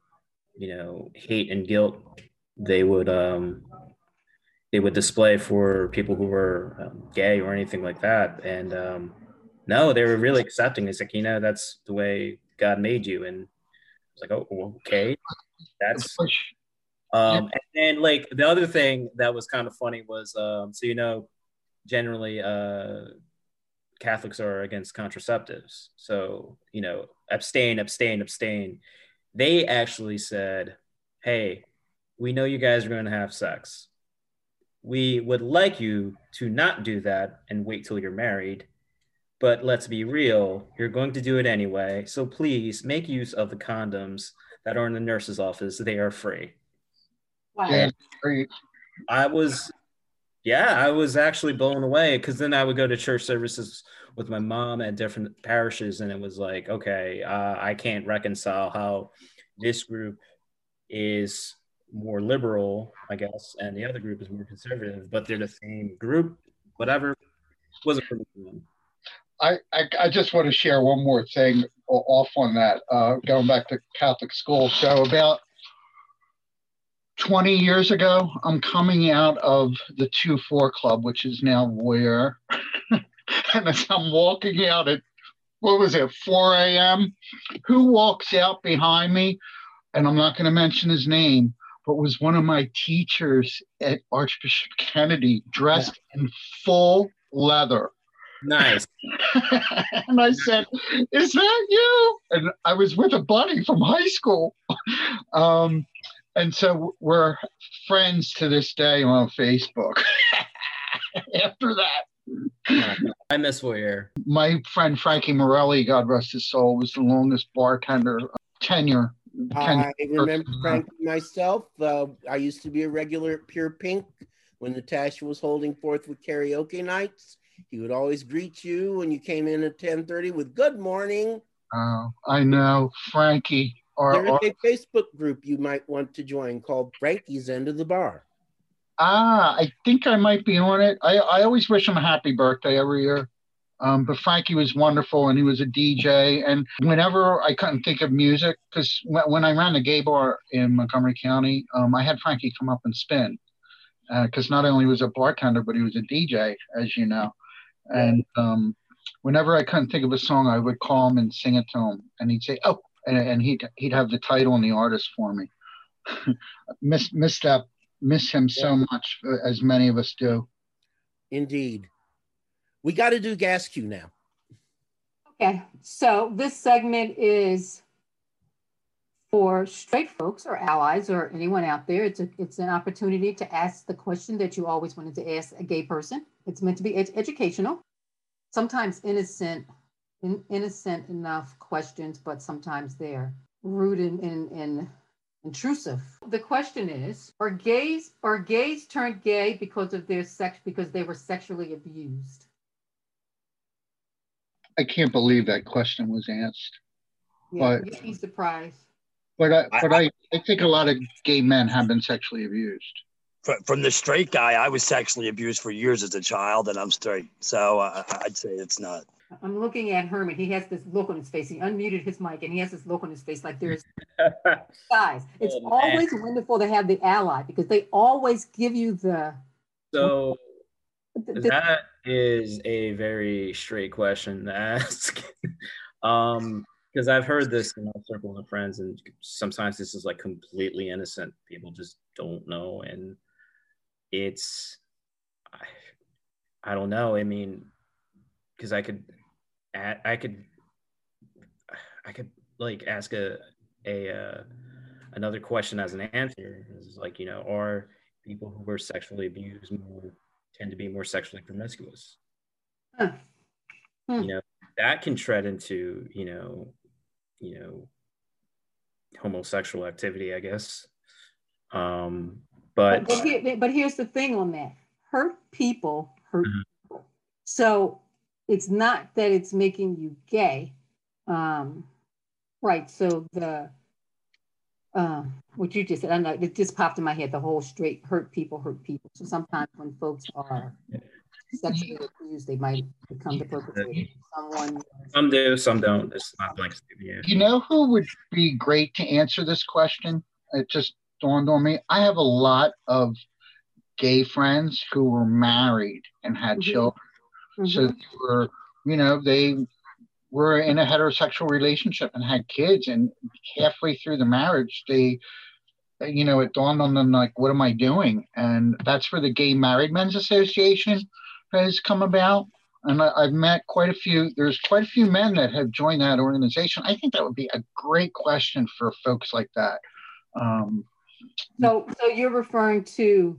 you know hate and guilt they would um, they would display for people who were um, gay or anything like that. And um, no, they were really accepting. It's like you know that's the way God made you, and it's like oh okay, that's. Um, and then like the other thing that was kind of funny was um, so you know generally uh, Catholics are against contraceptives, so you know abstain, abstain, abstain. They actually said, "Hey, we know you guys are going to have sex. We would like you to not do that and wait till you're married." But let's be real, you're going to do it anyway. So please make use of the condoms that are in the nurse's office. They are free. Wow. Yeah, great. I was, yeah, I was actually blown away because then I would go to church services with my mom at different parishes, and it was like, okay, uh, I can't reconcile how this group is more liberal, I guess, and the other group is more conservative, but they're the same group, whatever. Wasn't for me. I, I, I just want to share one more thing off on that, uh, going back to Catholic school. So about 20 years ago, I'm coming out of the 2-4 club, which is now where, and as I'm walking out at, what was it, 4 a.m., who walks out behind me? And I'm not going to mention his name, but was one of my teachers at Archbishop Kennedy, dressed in full leather. Nice. and I said, Is that you? And I was with a buddy from high school. Um, and so we're friends to this day on Facebook. After that, I miss Voyeur. my friend Frankie Morelli, God rest his soul, was the longest bartender uh, tenure. I remember person. Frankie myself. Uh, I used to be a regular at Pure Pink when Natasha was holding forth with karaoke nights. He would always greet you when you came in at 10:30 with "Good morning." Uh, I know Frankie. Our, There's our- a Facebook group you might want to join called Frankie's End of the Bar. ah, I think I might be on it. I, I always wish him a happy birthday every year. Um, but Frankie was wonderful and he was a DJ. And whenever I couldn't think of music, because when, when I ran the gay bar in Montgomery County, um, I had Frankie come up and spin. Because not only was a bartender, but he was a DJ, as you know. And um, whenever I couldn't think of a song, I would call him and sing it to him. And he'd say, Oh, and, and he'd, he'd have the title and the artist for me. miss, miss that, miss him so much, uh, as many of us do. Indeed. We got to do gas Q now. Okay, so this segment is for straight folks or allies or anyone out there. It's a, it's an opportunity to ask the question that you always wanted to ask a gay person. It's meant to be ed- educational, sometimes innocent, in, innocent enough questions, but sometimes they're rude and, and, and intrusive. The question is: Are gays are gays turned gay because of their sex because they were sexually abused? I can't believe that question was asked. Yeah, But- you'd be surprised. But I, I- but I, I think a lot of gay men have been sexually abused. Fr- From the straight guy, I was sexually abused for years as a child, and I'm straight. So uh, I'd say it's not. I'm looking at Herman. He has this look on his face. He unmuted his mic and he has this look on his face like there's guys. It's Oh, always wonderful to have the ally because they always give you the. so the- the- that is a very straight question to ask. um, because I've heard this in my circle of friends, and sometimes this is like completely innocent. People just don't know, and it's I, I don't know. I mean, because I could, I could, I could like ask a a uh, another question as an answer. is like you know, are people who were sexually abused more tend to be more sexually promiscuous? Huh. Hmm. You know, that can tread into you know, you know, homosexual activity, I guess. Um, but, but but, here- but here's the thing on that hurt people hurt Mhm. people. So it's not that it's making you gay. Um, right. So the. Uh, what you just said, I know it just popped in my head. The whole straight hurt people hurt people. So sometimes when folks are sexually abused, they might become the perpetrator. Someone some do, some don't. It's not like yeah. You know who would be great to answer this question? It just dawned on me. I have a lot of gay friends who were married and had Mhm. children. Mhm. So they were, you know, they were in a heterosexual relationship and had kids, and halfway through the marriage, they, you know, it dawned on them like, what am I doing? And that's where the Gay Married Men's Association has come about. And I, I've met quite a few. There's quite a few men that have joined that organization. I think that would be a great question for folks like that. Um, So, so you're referring to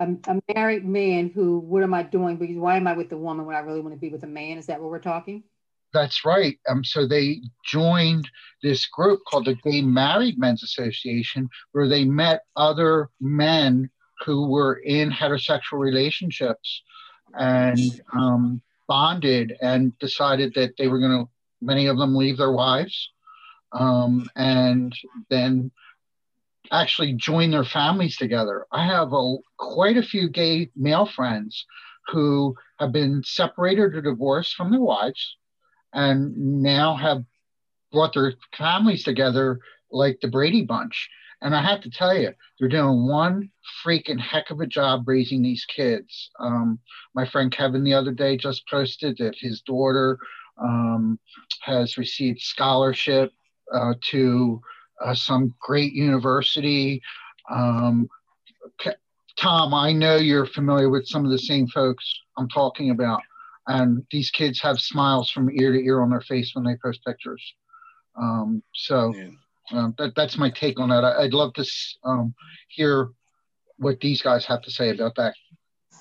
a, a married man who, what am I doing? Because why am I with the woman when I really want to be with a man? Is that what we're talking? That's right. Um, so they joined this group called the Gay Married Men's Association, where they met other men who were in heterosexual relationships and um, bonded and decided that they were going to, many of them, leave their wives um, and then actually join their families together. I have a, quite a few gay male friends who have been separated or divorced from their wives and now have brought their families together like the Brady Bunch. And I have to tell you, they're doing one freaking heck of a job raising these kids. Um, my friend Kevin the other day just posted that his daughter um, has received scholarship uh, to uh, some great university. Um, Tom, I know you're familiar with some of the same folks I'm talking about and these kids have smiles from ear to ear on their face when they post pictures. Um, so Yeah. um, that, that's my take on that. I, would love to um, hear what these guys have to say about that.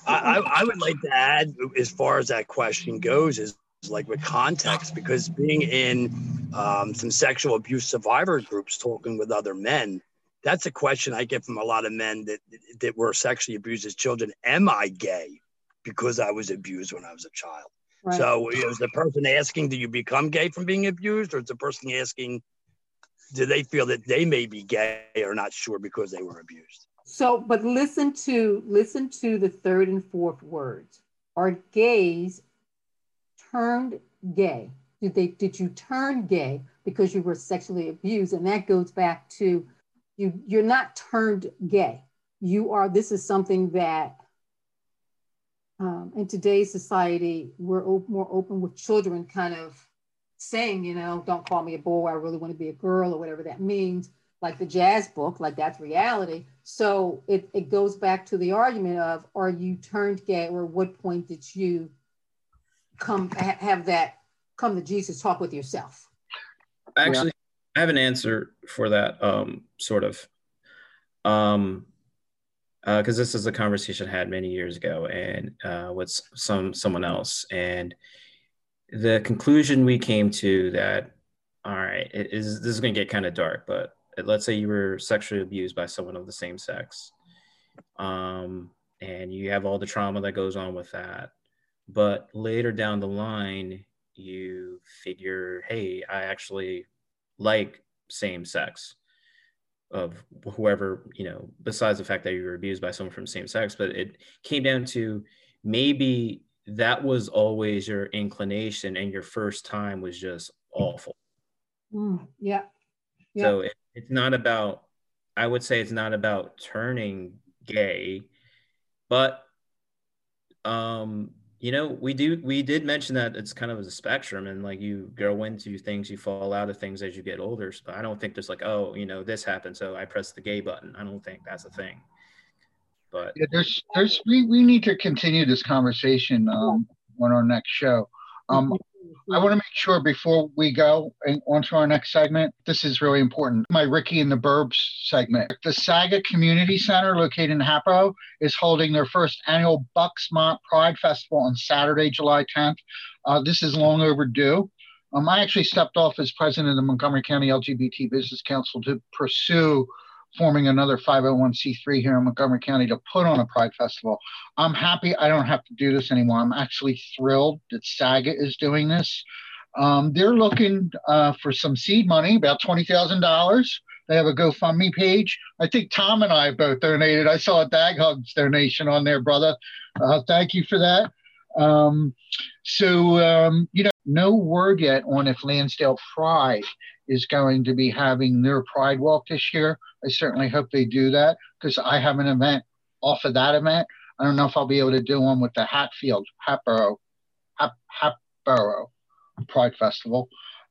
I, I, I would like to add, as far as that question goes, is like with context, because being in um, some sexual abuse survivor groups, talking with other men, that's a question I get from a lot of men that that were sexually abused as children. Am I gay because I was abused when I was a child? Right. So is the person asking, do you become gay from being abused, or is the person asking, do they feel that they may be gay or not sure because they were abused? So, but listen to listen to the third and fourth words. Are gays turned gay? Did they did you turn gay because you were sexually abused? And that goes back to you you're not turned gay. You are this is something that um, in today's society we're op- more open with children kind of saying, you know, don't call me a boy, I really want to be a girl or whatever that means like the jazz book, like that's reality. So it, it goes back to the argument of are you turned gay or what point did you come ha- have that come to Jesus talk with yourself? Actually, I have an answer for that, um, sort of. Um, because this is a conversation I had many years ago and uh, with some someone else, and the conclusion we came to that, all right, it is this is going to get kind of dark, but let's say you were sexually abused by someone of the same sex, um, and you have all the trauma that goes on with that, but later down the line, you figure, hey, I actually like same sex of whoever you know besides the fact that you were abused by someone from same sex but it came down to maybe that was always your inclination and your first time was just awful Mm, yeah. Yeah. so it, it's not about i would say it's not about turning gay but um you know we do we did mention that it's kind of a spectrum and like you go into things you fall out of things as you get older but i don't think there's like oh you know this happened so i press the gay button i don't think that's a thing but Yeah, there's, there's, we, we need to continue this conversation um, on our next show. Um, I want to make sure before we go and on to our next segment, this is really important. My Ricky and the Burbs segment. The Saga Community Center, located in Hapo, is holding their first annual Bucksmont Pride Festival on Saturday, July 10th. Uh, this is long overdue. Um, I actually stepped off as president of the Montgomery County LGBT Business Council to pursue forming another 501c3 here in Montgomery County to put on a Pride Festival. I'm happy I don't have to do this anymore. I'm actually thrilled that Saga is doing this. Um, they're looking uh, for some seed money, about $20,000. They have a GoFundMe page. I think Tom and I both donated. I saw a Dad Hugs donation on there, brother. Uh, thank you for that. Um, so, um, you know, no word yet on if Lansdale Pride is going to be having their Pride Walk this year. I certainly hope they do that because I have an event off of that event. I don't know if I'll be able to do one with the Hatfield, Hatboro, Hat, Hatboro Pride Festival.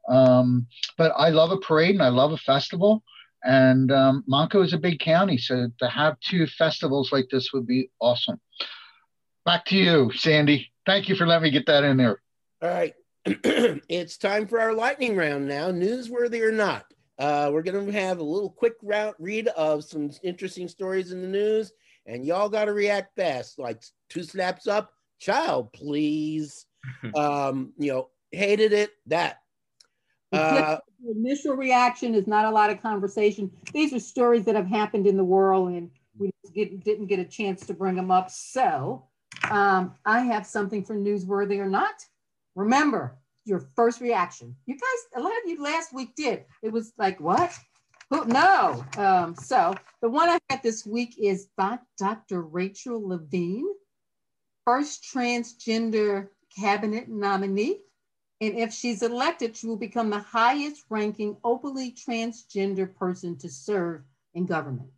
Um, but I love a parade and I love a festival. And um, Montco is a big county, so to have two festivals like this would be awesome. Back to you, Sandy. Thank you for letting me get that in there. All right. it's time for our lightning round now, newsworthy or not. Uh, we're going to have a little quick route read of some interesting stories in the news, and y'all got to react fast. Like two snaps up, child, please. um, you know, hated it, that. Uh, initial reaction is not a lot of conversation. These are stories that have happened in the world, and we get, didn't get a chance to bring them up. So um, I have something for newsworthy or not. Remember your first reaction. You guys, a lot of you last week did. It was like, what? Who? No. Um, so the one I got this week is by Dr. Rachel Levine, first transgender cabinet nominee. And if she's elected, she will become the highest ranking openly transgender person to serve in government.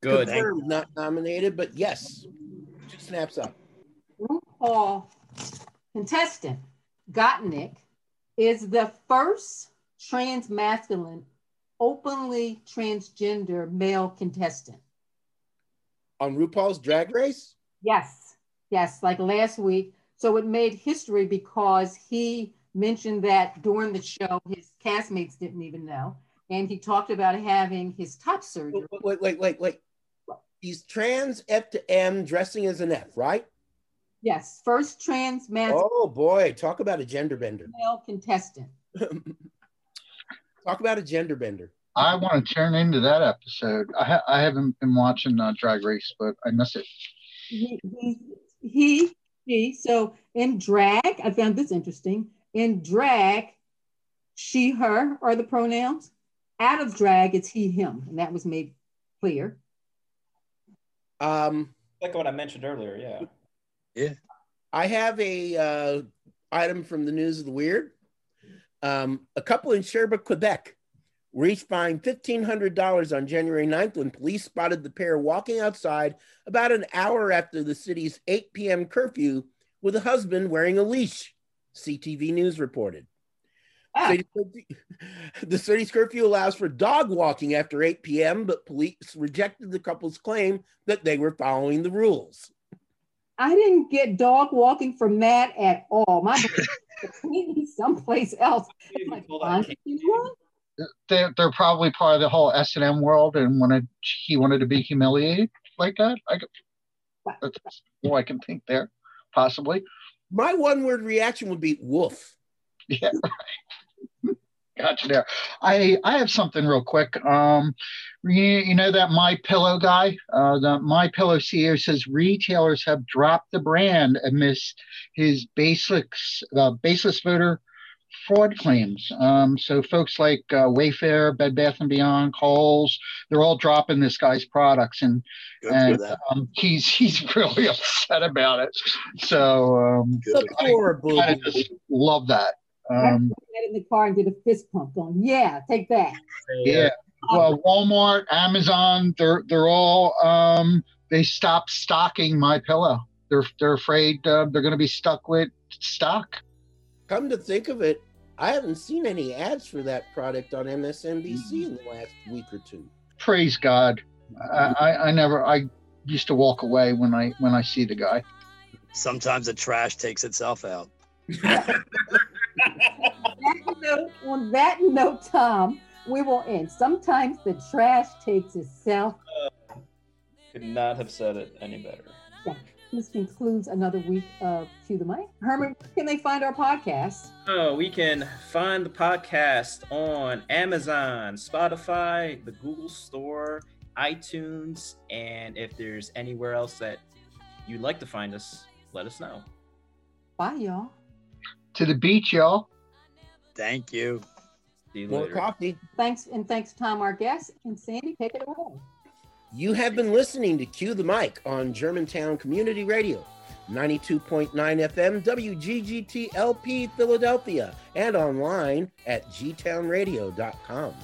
Good. Confirmed, not nominated, but yes, two snaps up. RuPaul contestant Gottmik is the first trans masculine openly transgender male contestant. On RuPaul's Drag Race? Yes, yes, like last week. So it made history because he mentioned that during the show, his castmates didn't even know. And he talked about having his top surgery. Wait, wait, wait, wait. He's trans F to M dressing as an F, right? Yes, first trans man. Oh boy, talk about a gender bender. Male contestant. talk about a gender bender. I want to turn into that episode. I, ha- I haven't been watching uh, Drag Race, but I miss it. He, he, he, she. So in drag, I found this interesting. In drag, she, her are the pronouns. Out of drag, it's he, him, and that was made clear. Um, like what I mentioned earlier, yeah. Yeah. I have a uh, item from the news of the weird. Um, a couple in Sherbrooke, Quebec, were each fined $1,500 on January 9th when police spotted the pair walking outside about an hour after the city's 8 p.m. curfew with a husband wearing a leash, CTV News reported. Ah. The city's curfew allows for dog walking after 8 p.m., but police rejected the couple's claim that they were following the rules. I didn't get dog walking from Matt at all. My me someplace else. Like, they're, they're probably part of the whole S and M world, and wanted he wanted to be humiliated like that. I that's all I can think there, possibly. My one word reaction would be woof. Yeah, right. Gotcha there. I I have something real quick. Um, you, you know that My Pillow guy. Uh, the My Pillow CEO says retailers have dropped the brand amidst his baseless uh, baseless voter fraud claims. Um, so folks like uh, Wayfair, Bed Bath and Beyond, Kohl's, they're all dropping this guy's products, and and um, he's he's really upset about it. So um, I, I just love that. Um, I in the car and did a fist pump, going, "Yeah, take that." Yeah. Well, Walmart, Amazon, they're they're all um, they stopped stocking my pillow. They're they're afraid uh, they're going to be stuck with stock. Come to think of it, I haven't seen any ads for that product on MSNBC in the last week or two. Praise God. I, I, I never I used to walk away when I when I see the guy. Sometimes the trash takes itself out. that note, on that note, Tom, we will end. Sometimes the trash takes itself. Uh, could not have said it any better. Yeah. This concludes another week of Cue the Mic. Herman, can they find our podcast? Oh, we can find the podcast on Amazon, Spotify, the Google Store, iTunes, and if there's anywhere else that you'd like to find us, let us know. Bye, y'all. To the beach, y'all. Thank you. See you More later. coffee. Thanks, and thanks, Tom, our guest, and Sandy, take it away. You have been listening to Cue the Mic on Germantown Community Radio. 92.9 FM WGGTLP Philadelphia and online at gtownradio.com.